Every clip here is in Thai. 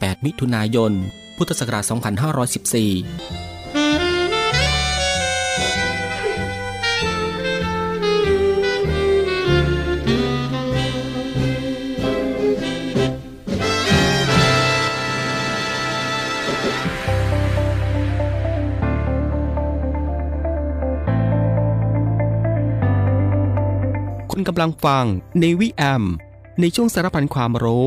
8 มิถุนายน พุทธศักราช 2514คุณกำลังฟังในวิแอม ในช่วงสารพันความรู้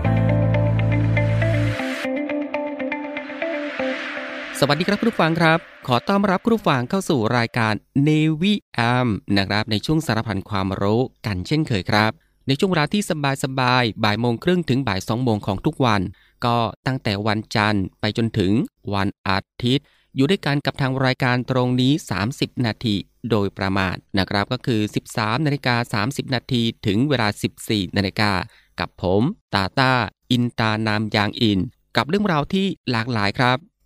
สวัสดีครับคุณผู้ฟังครับ ขอต้อนรับคุณผู้ฟังเข้าสู่รายการ Navy AM นะครับในช่วงสารพันความรู้กันเช่นเคยครับ ในช่วงเวลาที่สบายๆบ่ายโมงครึ่งถึงบ่ายสองโมงของทุกวัน ก็ตั้งแต่วันจันทร์ไปจนถึงวันอาทิตย์ อยู่ด้วยกันกับทางรายการตรงนี้ 30 นาทีโดยประมาณนะครับก็คือ 13นาฬิกา30 นาทีถึงเวลา 14นาฬิกากับผมตาตาอินตานามยางอิน กับเรื่องราวที่หลากหลายครับ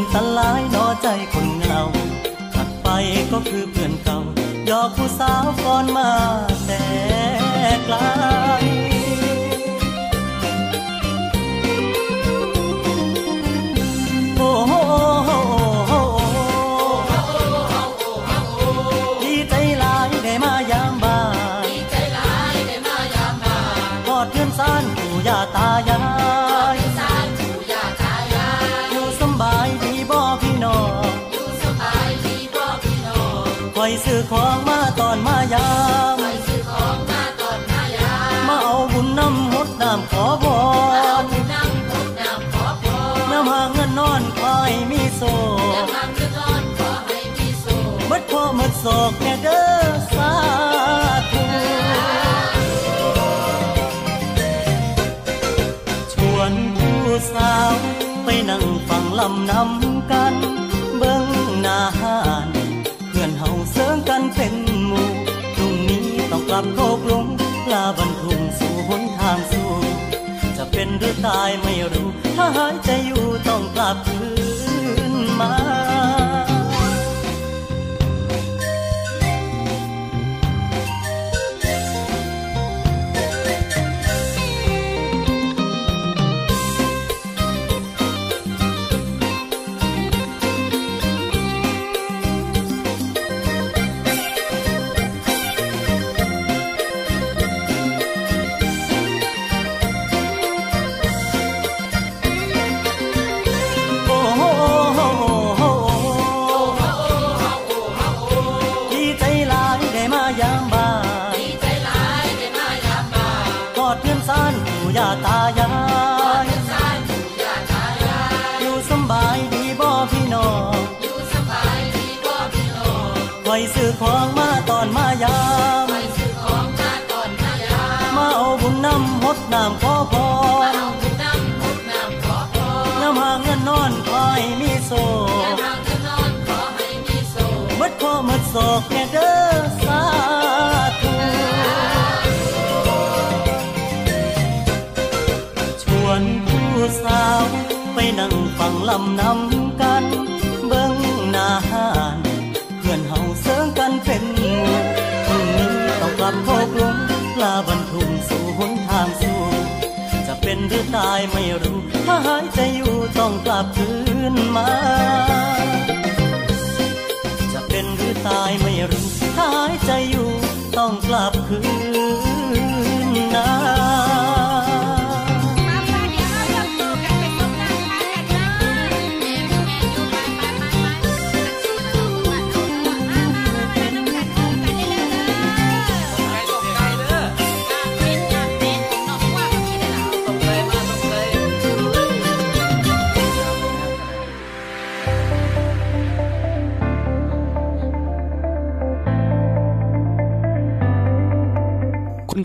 นสลายนอใจคนเหงาถัดไปก็คือเพื่อนเก่ายอกผู้สาวก่อนมาแต่ไกล อยซื้อของมาตอนมายามมาเอาบุญน้ำหดน้ำขอพรน้ำหาเงินนอนคอยมีโซมัดพ่อมัดโศกแน่เด้อสาธุชวนผู้สาวไปนั่งฟังลำนำายไม่รู้ ถ้าหายใจอยู่ต้องกลับคืนมา คอยซื้อของมาตอนมายาม มาเอาบุญน้ำหดน้ำขอพรน้ำหาเงินนอนคอยมีโซมัดพ่อมัดโศกแน่ายไม่รู้ถ้าหายใจอยู่ต้องกลับคืนมา จะเป็นหรือตายไม่รู้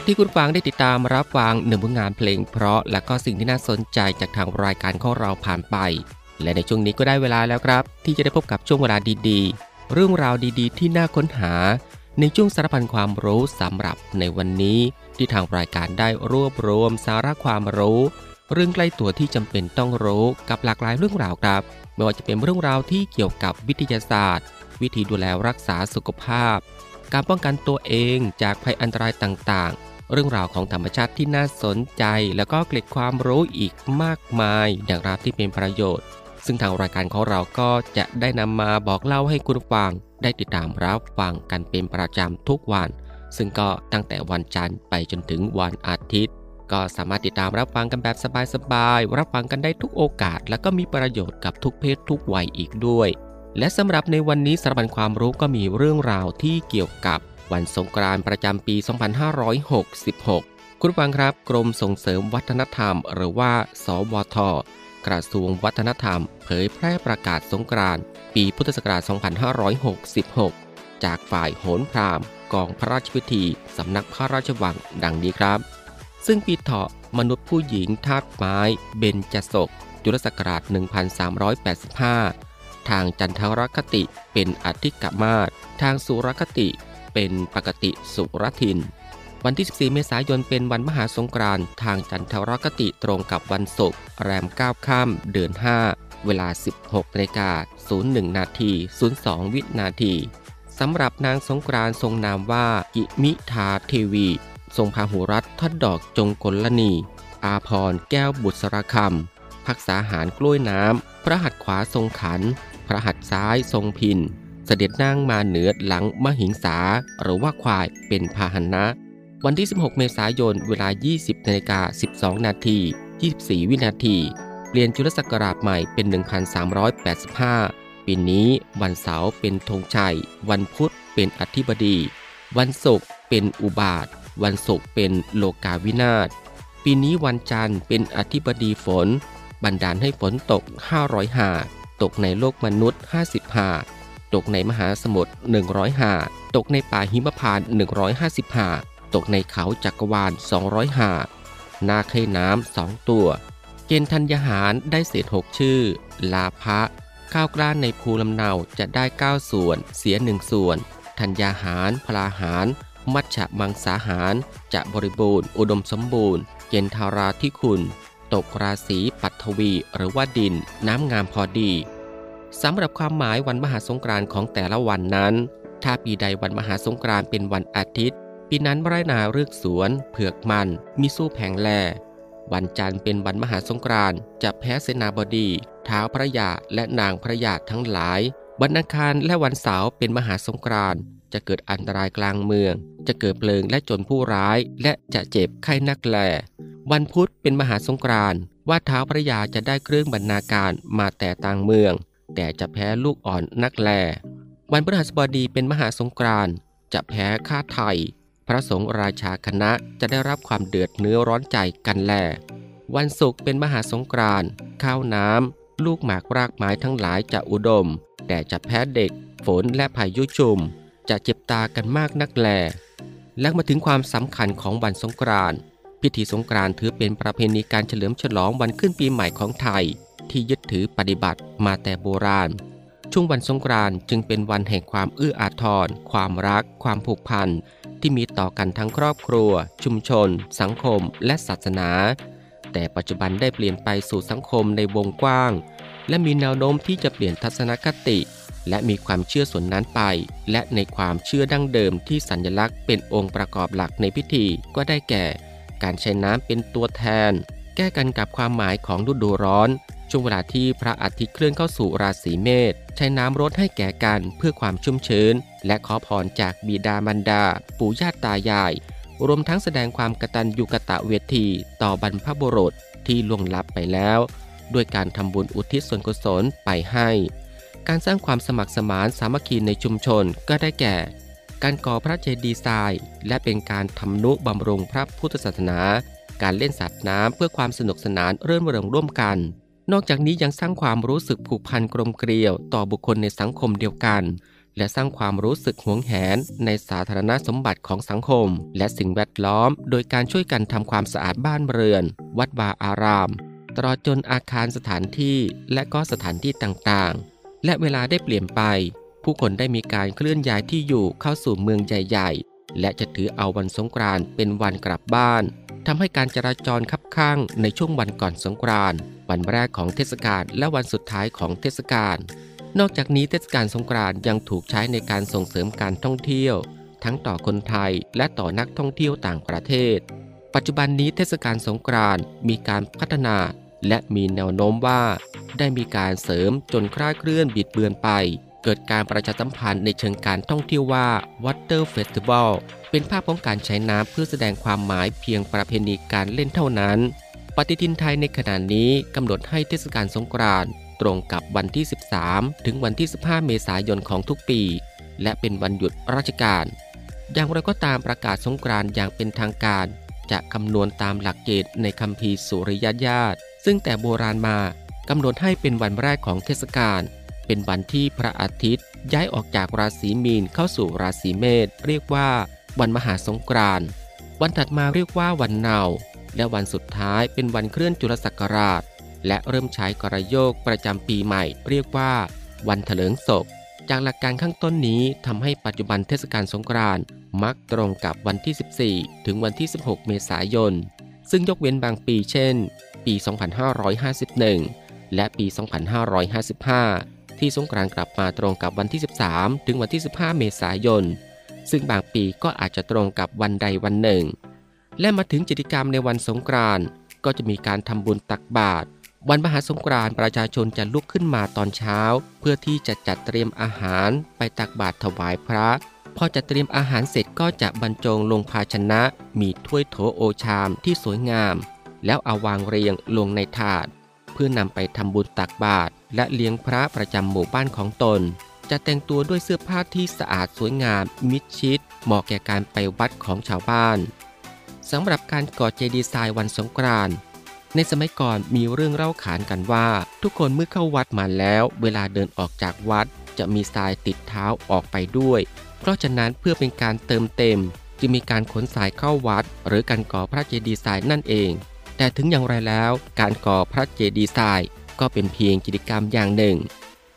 ากที่คุณฟังได้ติดตามรับฟังหนึ่งผลงานเพลง เพราะและก็สิ่งที่น่าสนใจจากทางรายการของเราผ่านไป และในช่วงนี้ก็ได้เวลาแล้วครับ ที่จะได้พบกับช่วงเวลาดีๆ เรื่องราวดีๆ ที่น่าค้นหา ในช่วงสารพันความรู้สำหรับในวันนี้ ที่ทางรายการได้รวบรวมสาระความรู้ เรื่องใกล้ตัวที่จำเป็นต้องรู้กับหลากหลายเรื่องราวครับ ไม่ว่าจะเป็นเรื่องราวที่เกี่ยวกับวิทยาศาสตร์ วิธีดูแลรักษาสุขภาพการป้องกันตัวเองจากภัยอันตรายต่าง เรื่องราวของธรรมชาติที่น่าสนใจ แล้วก็เกล็ดความรู้อีกมากมายนะครับที่เป็นประโยชน์ ซึ่งทางรายการของเราก็จะได้นำมาบอกเล่าให้คุณฟัง ได้ติดตามรับฟังกันเป็นประจำทุกวัน ซึ่งก็ตั้งแต่วันจันทร์ไปจนถึงวันอาทิตย์ ก็สามารถติดตามรับฟังกันแบบสบายๆรับฟังกันได้ทุกโอกาส และก็มีประโยชน์กับทุกเพศทุกวัยอีกด้วย และสำหรับในวันนี้สารบัญความรู้ก็มีเรื่องราวที่เกี่ยวกับ วันสงกรานต์ประจำปี 2566 คุณผู้ฟังครับกรมส่งเสริมวัฒนธรรม หรือว่า สวท กระทรวงวัฒนธรรม เผยแพร่ประกาศสงกรานต์ปีพุทธศักราช 2566 จากฝ่ายโหนพรามกองพระราชพิธี สำนักพระราชวังดังนี้ครับ ซึ่งปีเถาะมนุษย์ผู้หญิงธาตุไม้ เบญจศกจุลศักราช 1385 ทางจันทรคติเป็นอธิกมาศทางสุรคติ เป็นปกติสุรทิน วันที่ 14 เมษายนเป็นวันมหาสงกรานต์ทางจันทรคติตรงกับวันศุกร์แรม 9 ค่ำเดือน 5 เวลา 16นาฬิกา01 นาที 02 วินาทีสำหรับนางสงกรานต์ทรงนามว่ากิมิทาเทวี ทรงพาหุรัตทัดดอกจงกลนีอาพรแก้วบุษรคำพักษาหารกล้วยน้ำ พระหัตถ์ขวาทรงขัน พระหัตถ์ซ้ายทรงพิน สด็จนั่งมาเหนือหลังมหิงสา หรือว่าควายเป็นพาหนะ วันที่ 16 เมษายนเวลา 20นาฬิกา12 นาที 24 วินาที เปลี่ยนจุลศักราชใหม่เป็น 1385 ปีนี้วันเสาร์เป็นธงชัย วันพุธเป็นอธิบดี วันศุกร์เป็นอุบาท วันศุกร์เป็นโลกาวินาศ ปีนี้วันจันทร์เป็นอธิบดีฝน บันดาลให้ฝนตก 500หาตกในโลกมนุษย์ 50หา ตกในมหาสมุทร100 หา ตกในป่าหิมพานต์150 หา ตกในเขาจักรวาล 200 หา นาคให้น้ำสองตัว เกณฑ์ธัญญาหารได้เศษหกชื่อ ลาภะข้าวกล้านในภูลำเนาจะได้ 9 ส่วน เสียหนึ่งส่วน ธัญญาหาร พลาหาร มัชฉะมังสาหาร จะบริบูรณ์ อุดมสมบูรณ์ เกณฑ์ทาราที่คุณ ตกราศีปัทวีหรือว่าดิน น้ำงามพอดี สำหรับความหมายวันมหาสงกรานต์ของแต่ละวันนั้น ถ้าปีใดวันมหาสงกรานต์เป็นวันอาทิตย์ ปีนั้นไรนาเลือกสวน เผือกมัน มีสู้แผงแล วันจันทร์เป็นวันมหาสงกรานต์จะแพ้เสนาบดีเท้าวพระยาและนางพระยาทั้งหลาย วันอังคารและวันเสาร์เป็นมหาสงกรานต์จะเกิดอันตรายกลางเมือง จะเกิดเพลิงและจนผู้ร้าย และจะเจ็บไข้นักแล วันพุธเป็นมหาสงกรานต์ว่าเท้าวพระยาจะได้เครื่องบรรณาการมาแต่ต่างเมือง แต่จะแพ้ลูกอ่อนนักแล วันพฤหัสบดีเป็นมหาสงกรานจะแพ้ข้าไทย พระสงฆ์ราชาคณะจะได้รับความเดือดเนื้อร้อนใจกันแล วันศุกร์เป็นมหาสงกรานข้าวน้ำลูกหมากรากไม้ทั้งหลายจะอุดม แต่จะแพ้เด็ก ฝนและพายุชุม จะเจ็บตากันมากนักแล และมาถึงความสำคัญของวันสงกรานต์พิธีสงกรานต์ถือเป็นประเพณีการเฉลิมฉลองวันขึ้นปีใหม่ของไทย ที่ยึดถือปฏิบัติมาแต่โบราณ ช่วงวันสงกรานต์จึงเป็นวันแห่งความเอื้ออาทร ความรัก ความผูกพัน ที่มีต่อกันทั้งครอบครัว ชุมชน สังคม และศาสนา แต่ปัจจุบันได้เปลี่ยนไปสู่สังคมในวงกว้าง และมีแนวโน้มที่จะเปลี่ยนทัศนคติ และมีความเชื่อส่วนนั้นไป และในความเชื่อดั้งเดิมที่สัญลักษณ์เป็นองค์ประกอบหลักในพิธีก็ได้แก่ การใช้น้ำเป็นตัวแทน แก้กันกับความหมายของฤดูร้อน ช่วงเวลาที่พระอาทิตย์เคลื่อนเข้าสู่ราศีเมษใช้น้ำรดให้แก่กันเพื่อความชุ่มชื้น และขอพรจากบิดามารดา ปู่ย่าตายาย รวมทั้งแสดงความกตัญญูกตะเวทีต่อบรรพบุรุษที่ล่วงลับไปแล้ว ด้วยการทำบุญอุทิศส่วนกุศลไปให้ การสร้างความสมัครสมานสามัคคีในชุมชนก็ได้แก่ การก่อพระเจดีย์ทราย และเป็นการทำนุบำรุงพระพุทธศาสนา การเล่นสัตว์น้ำเพื่อความสนุกสนานเรื่นเริงร่วมกัน นอกจากนี้ยังสร้างความรู้สึกผูกพันกลมเกลียวต่อบุคคลในสังคมเดียวกัน และสร้างความรู้สึกหวงแหนในสาธารณสมบัติของสังคม และสิ่งแวดล้อม โดยการช่วยกันทำความสะอาดบ้านเรือน วัดวาอาราม ตลอดจนอาคารสถานที่และก็สถานที่ต่างๆ และเวลาได้เปลี่ยนไป ผู้คนได้มีการเคลื่อนย้ายที่อยู่เข้าสู่เมืองใหญ่ๆ และจะถือเอาวันสงกรานต์เป็นวันกลับบ้านทำให้การจราจรคับข้างในช่วงวันก่อนสงกรานต์ วันแรกของเทศกาลและวันสุดท้ายของเทศกาล นอกจากนี้เทศกาลสงกรานต์ยังถูกใช้ในการส่งเสริมการท่องเที่ยว ทั้งต่อคนไทยและต่อนักท่องเที่ยวต่างประเทศ ปัจจุบันนี้เทศกาลสงกรานต์มีการพัฒนาและมีแนวโน้มว่า ได้มีการเสริมจนคลาดเคลื่อนบิดเบือนไป เกิดการประชาสัมพันธ์ในเชิงการท่องเที่ยวว่า Water Festival เป็นภาพของการใช้น้ำเพื่อแสดงความหมายเพียงประเพณีการเล่นเท่านั้น ปฏิทินไทยในขณะนี้กำหนดให้เทศกาลสงกรานต์ตรงกับวันที่ 13 ถึงวันที่ 15 เมษายนของทุกปี และเป็นวันหยุดราชการ อย่างไรก็ตามประกาศสงกรานต์อย่างเป็นทางการ จะคำนวณตามหลักเกณฑ์ในคัมภีสุริยญาติ ซึ่งแต่โบราณมากำหนดให้เป็นวันแรกของเทศกาลเป็นวันที่พระอาทิตย์ ย้ายออกจากราศีมีนเข้าสู่ราศีเมษเรียกว่า วันมหาสงกรานต์วันถัดมาเรียกว่าวันเนา และวันสุดท้ายเป็นวันเคลื่อนจุลศักราช และเริ่มใช้กระโยกประจำปีใหม่ เรียกว่า วันเถลิงศพ จากหลักการข้างต้นนี้ทำให้ปัจจุบันเทศกาลสงกรานต์มักตรงกับวันที่ 14 ถึงวันที่ 16 เมษายน ซึ่งยกเว้นบางปีเช่น ปี 2551 และปี 2555 ที่สงกรานต์กลับมาตรงกับวันที่ 13 ถึงวันที่ 15 เมษายน ซึ่งบางปีก็อาจจะตรงกับวันใดวันหนึ่ง และมาถึงกิจกรรมในวันสงกรานต์ก็จะมีการทำบุญตักบาตรวันมหาสงกรานต์ประชาชนจะลุกขึ้นมาตอนเช้า เพื่อที่จะจัดเตรียมอาหารไปตักบาตรถวายพระ พอจัดเตรียมอาหารเสร็จก็จะบรรจงลงภาชนะ มีถ้วยโถโอชามที่สวยงาม แล้วเอาวางเรียงลงในถาด เพื่อนำไปทำบุญตักบาตรและเลี้ยงพระประจำหมู่บ้านของตน จะแต่งตัวด้วยเสื้อผ้าที่สะอาดสวยงามมิดชิดเหมาะแก่การไปวัดของชาวบ้าน สำหรับการก่อเจดีย์ทรายวันสงกรานต์ในสมัยก่อนมีเรื่องเล่าขานกันว่า ทุกคนเมื่อเข้าวัดมาแล้ว เวลาเดินออกจากวัด จะมีทรายติดเท้าออกไปด้วย เพราะฉะนั้นเพื่อเป็นการเติมเต็ม จึงมีการขนทรายเข้าวัด หรือการก่อพระเจดีย์ทรายนั่นเอง แต่ถึงอย่างไรแล้ว การก่อพระเจดีย์ทรายก็เป็นเพียงกิจกรรมอย่างหนึ่ง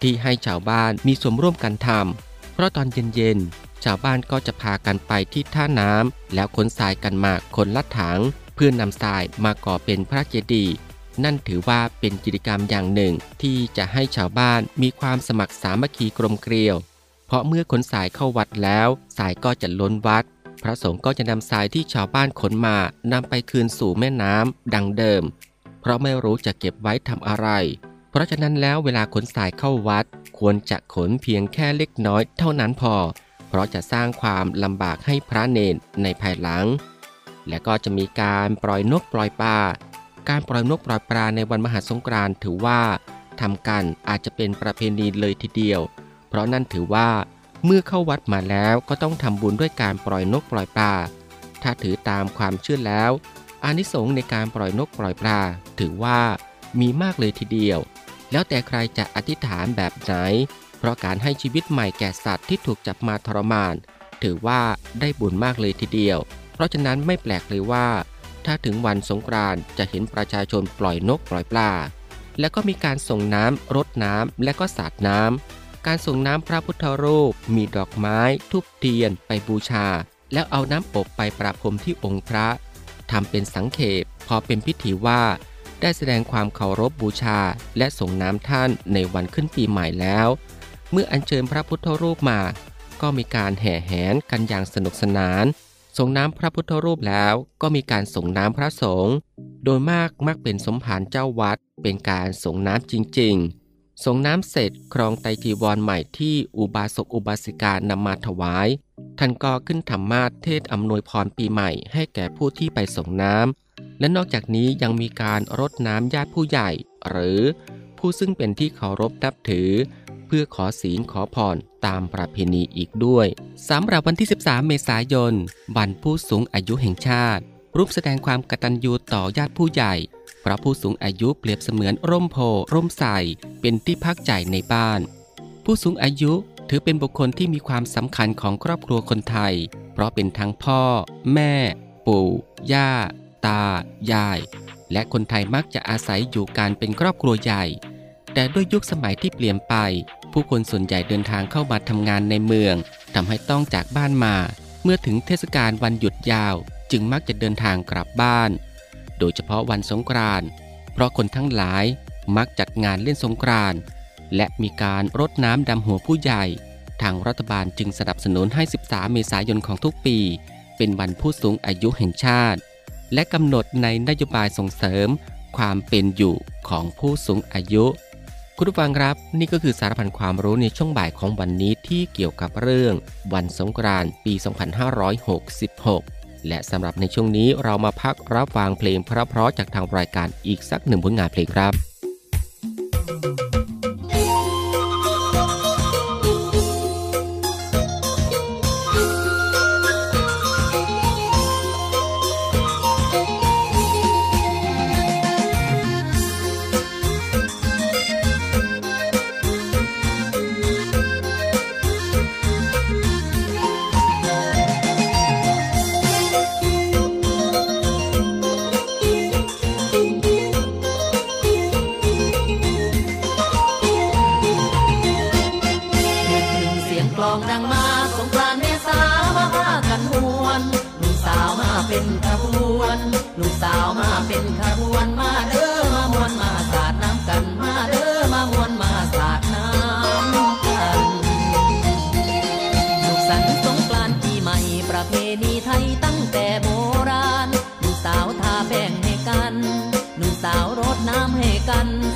ที่ให้ชาวบ้านมีส่วนร่วมกันทำเพราะตอนเย็นๆ ชาวบ้านก็จะพากันไปที่ท่าน้ำแล้วขนทรายกันมาคนละถัง เพื่อนนำทรายมาก่อเป็นพระเจดีย์นั่นถือว่าเป็นกิจกรรมอย่างหนึ่ง ที่จะให้ชาวบ้านมีความสมัครสามัคคีกลมเกลียว เพราะเมื่อขนทรายเข้าวัดแล้วทรายก็จะล้นวัด พระสงฆ์ก็จะนำทรายที่ชาวบ้านขนมานำไปคืนสู่แม่น้ำดังเดิม เพราะไม่รู้จะเก็บไว้ทำอะไร เพราะฉะนั้นแล้วเวลาขนทรายเข้าวัด ควรจะขนเพียงแค่เล็กน้อยเท่านั้นพอ เพราะจะสร้างความลำบากให้พระเนนในภายหลัง และก็จะมีการปล่อยนกปล่อยปลา การปล่อยนกปล่อยปลาในวันมหาสงกรานต์ถือว่าทำกันอาจจะเป็นประเพณีเลยทีเดียว เพราะนั่นถือว่าเมื่อเข้าวัดมาแล้วก็ต้องทำบุญด้วยการปล่อยนกปล่อยปลา ถ้าถือตามความเชื่อแล้ว อานิสงส์ในการปล่อยนกปล่อยปลา ถือว่ามีมากเลยทีเดียว แล้วแต่ใครจะอธิษฐานแบบไหน เพราะการให้ชีวิตใหม่แก่สัตว์ที่ถูกจับมาทรมาน ถือว่าได้บุญมากเลยทีเดียว เพราะฉะนั้นไม่แปลกเลยว่า ถ้าถึงวันสงกรานต์จะเห็นประชาชนปล่อยนกปล่อยปลา แล้วก็มีการส่งน้ำรดน้ำและก็สาดน้ำการส่งน้ำพระพุทธรูป มีดอกไม้ทูบเทียน ไปบูชา แล้วเอาน้ำอบไปประพรมที่องค์พระทำเป็นสังเขปพอเป็นพิธีว่าได้แสดงความเคารพบูชาและส่งน้ำท่านในวันขึ้นปีใหม่แล้ว เมื่ออัญเชิญพระพุทธรูปมา ก็มีการแห่แหนกันอย่างสนุกสนานส่งน้ำพระพุทธรูปแล้วก็มีการส่งน้ำพระสงฆ์โดยมากมักเป็นสมภารเจ้าวัด เป็นการส่งน้ำจริงๆ ส่งน้ำเสร็จครองไตจีวรใหม่ที่อุบาสกอุบาสิกานำมาถวาย ท่านก็ขึ้นธรรมาเทศอำนวยพรปีใหม่ให้แก่ผู้ที่ไปส่งน้ำ และนอกจากนี้ยังมีการรดน้ำญาติผู้ใหญ่ หรือผู้ซึ่งเป็นที่เคารพนับถือ พื่อขอศีลขอพรตามประเพณีอีกด้วยสำหรับวันที่ 13 เมษายนวันผู้สูงอายุแห่งชาติ รูปแสดงความกตัญญูต่อญาติผู้ใหญ่เพราะผู้สูงอายุเปรียบเสมือนร่มโพร่มใสเป็นที่พักใจในบ้าน ผู้สูงอายุถือเป็นบุคคลที่มีความสำคัญของครอบครัวคนไทย เพราะเป็นทั้งพ่อ แม่ ปู่ ย่า ตา ยาย และคนไทยมักจะอาศัยอยู่กันเป็นครอบครัวใหญ่ แต่ด้วยยุคสมัยที่เปลี่ยนไป ผู้คนส่วนใหญ่เดินทางเข้ามาทำงานในเมืองทำให้ต้องจากบ้านมา เมื่อถึงเทศกาลวันหยุดยาว จึงมักจะเดินทางกลับบ้าน โดยเฉพาะวันสงกรานต์เพราะคนทั้งหลายมักจัดงานเล่นสงกรานต์และมีการรดน้ำดำหัวผู้ใหญ่ ทางรัฐบาลจึงสนับสนุนให้ 13 เมษายนของทุกปี เป็นวันผู้สูงอายุแห่งชาติ และกำหนดในนโยบายส่งเสริม ความเป็นอยู่ของผู้สูงอายุ คุณผู้ฟังครับนี่ก็คือสารพันความรู้ในช่วงบ่ายของวันนี้ที่เกี่ยวกับเรื่อง วันสงกรานต์ปี 2566 และสำหรับในช่วงนี้เรามาพักรับฟังเพลงเพราะๆจากทางรายการอีกสักหนึ่งผลงานเพลงครับ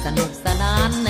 นสนุกสนาน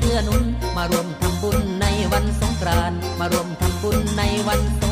เกื้อนุนมารวมทำบุญในวันสงกรานต์มารวมทำบุญในวันสง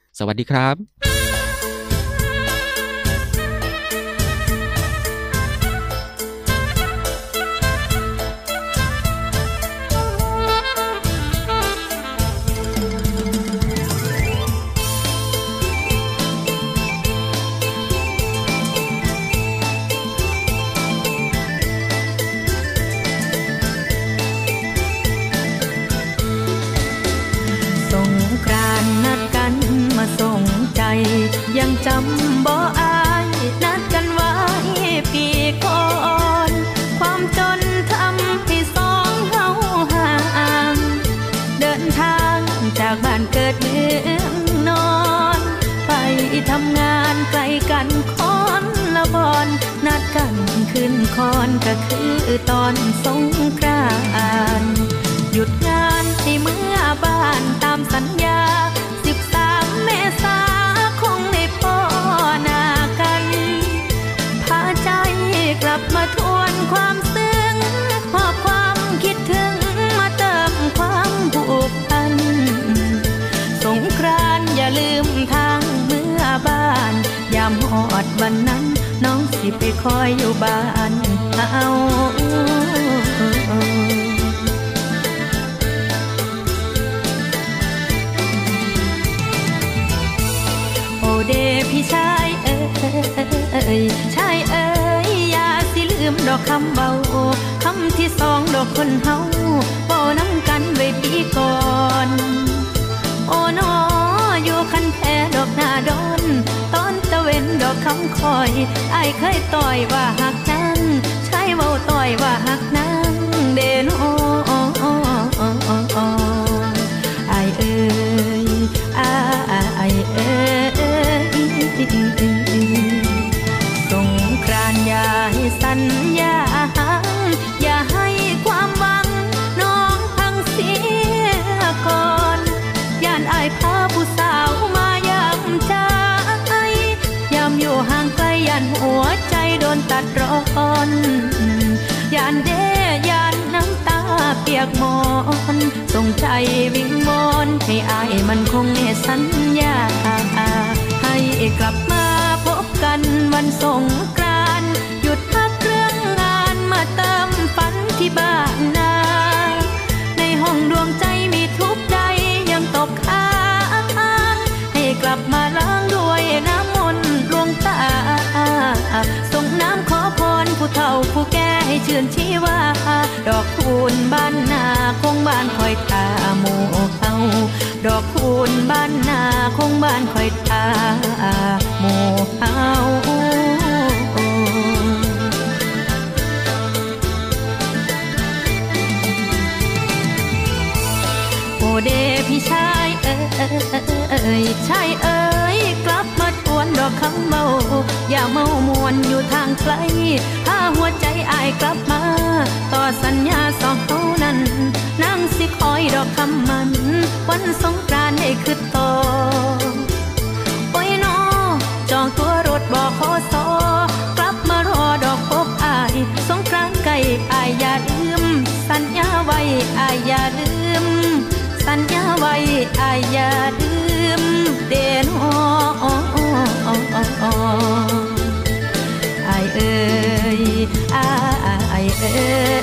สวัสดีครับ ยังจำบ่อายนัดกันไว้ปีก่อน ความจนทำให้สองเฮาห่าง เดินทางจากบ้านเกิดเมืองนอน ไปทำงานไกลกันคอนละบอน นัดกันขึ้นคอนก็คือตอนสงกรานต์ ดวันนั้น น้องสิไปคอยอยู่บ้านเอาโอเดพี่ชายเอ้ยชายเอ้ยอย่าสิลืมดอกคำเบาคำที่สองดอกคนเฮาเบาน้ำกันไว้ปีก่อนโอ้นออยู่คันแพ้ดอกหน้าดอนตอนตะเวน ดอกคำคอยไอ้เคยต่อยว่าหักนั้นใช่เบาต่อยว่าหักนั้นเดนโอไอเอ้ยอเอ้ย ดร้อนยานเดยานน้ำตาเปียกมอนส่งใจวิงวอนให้อายมันคงในสัญญา ให้กลับมาพบกันวันสงกรานหยุดพักเรื่องงานมาเติมฝันที่บ้านนา ในห้องดวงใจมีทุกใจยังตกค้างให้กลับมาล้างด้วยน้ำมนต์ดวงตา ผู้เฒ่าผู้แก่ให้ชื่นชีวา ดอกคูณบ้านนาคงบ้านคอยตาหมู่เฮาดอกคูณบ้านนาคงบ้านคอยตาหมู่เฮาโอเดพี่ชายเอ้ยชายเอ้ยกลับมาทวนดอกคำเมา อย่าเมามวนอยู่ทางไกล หัวใจอายกลับมา ต่อสัญญาสองเขานั้นนั่งสิคอยดอกคำมัน วันสงกรานต์ให้คือต่อโอ้ยนอจองตัวรถบอกขอสอกลับมารอดอกพบอาย สงกรานต์ไก่อายอย่าลืม สัญญาไว้อายอย่าลืม สัญญาไว้อายอย่าลื Yeah.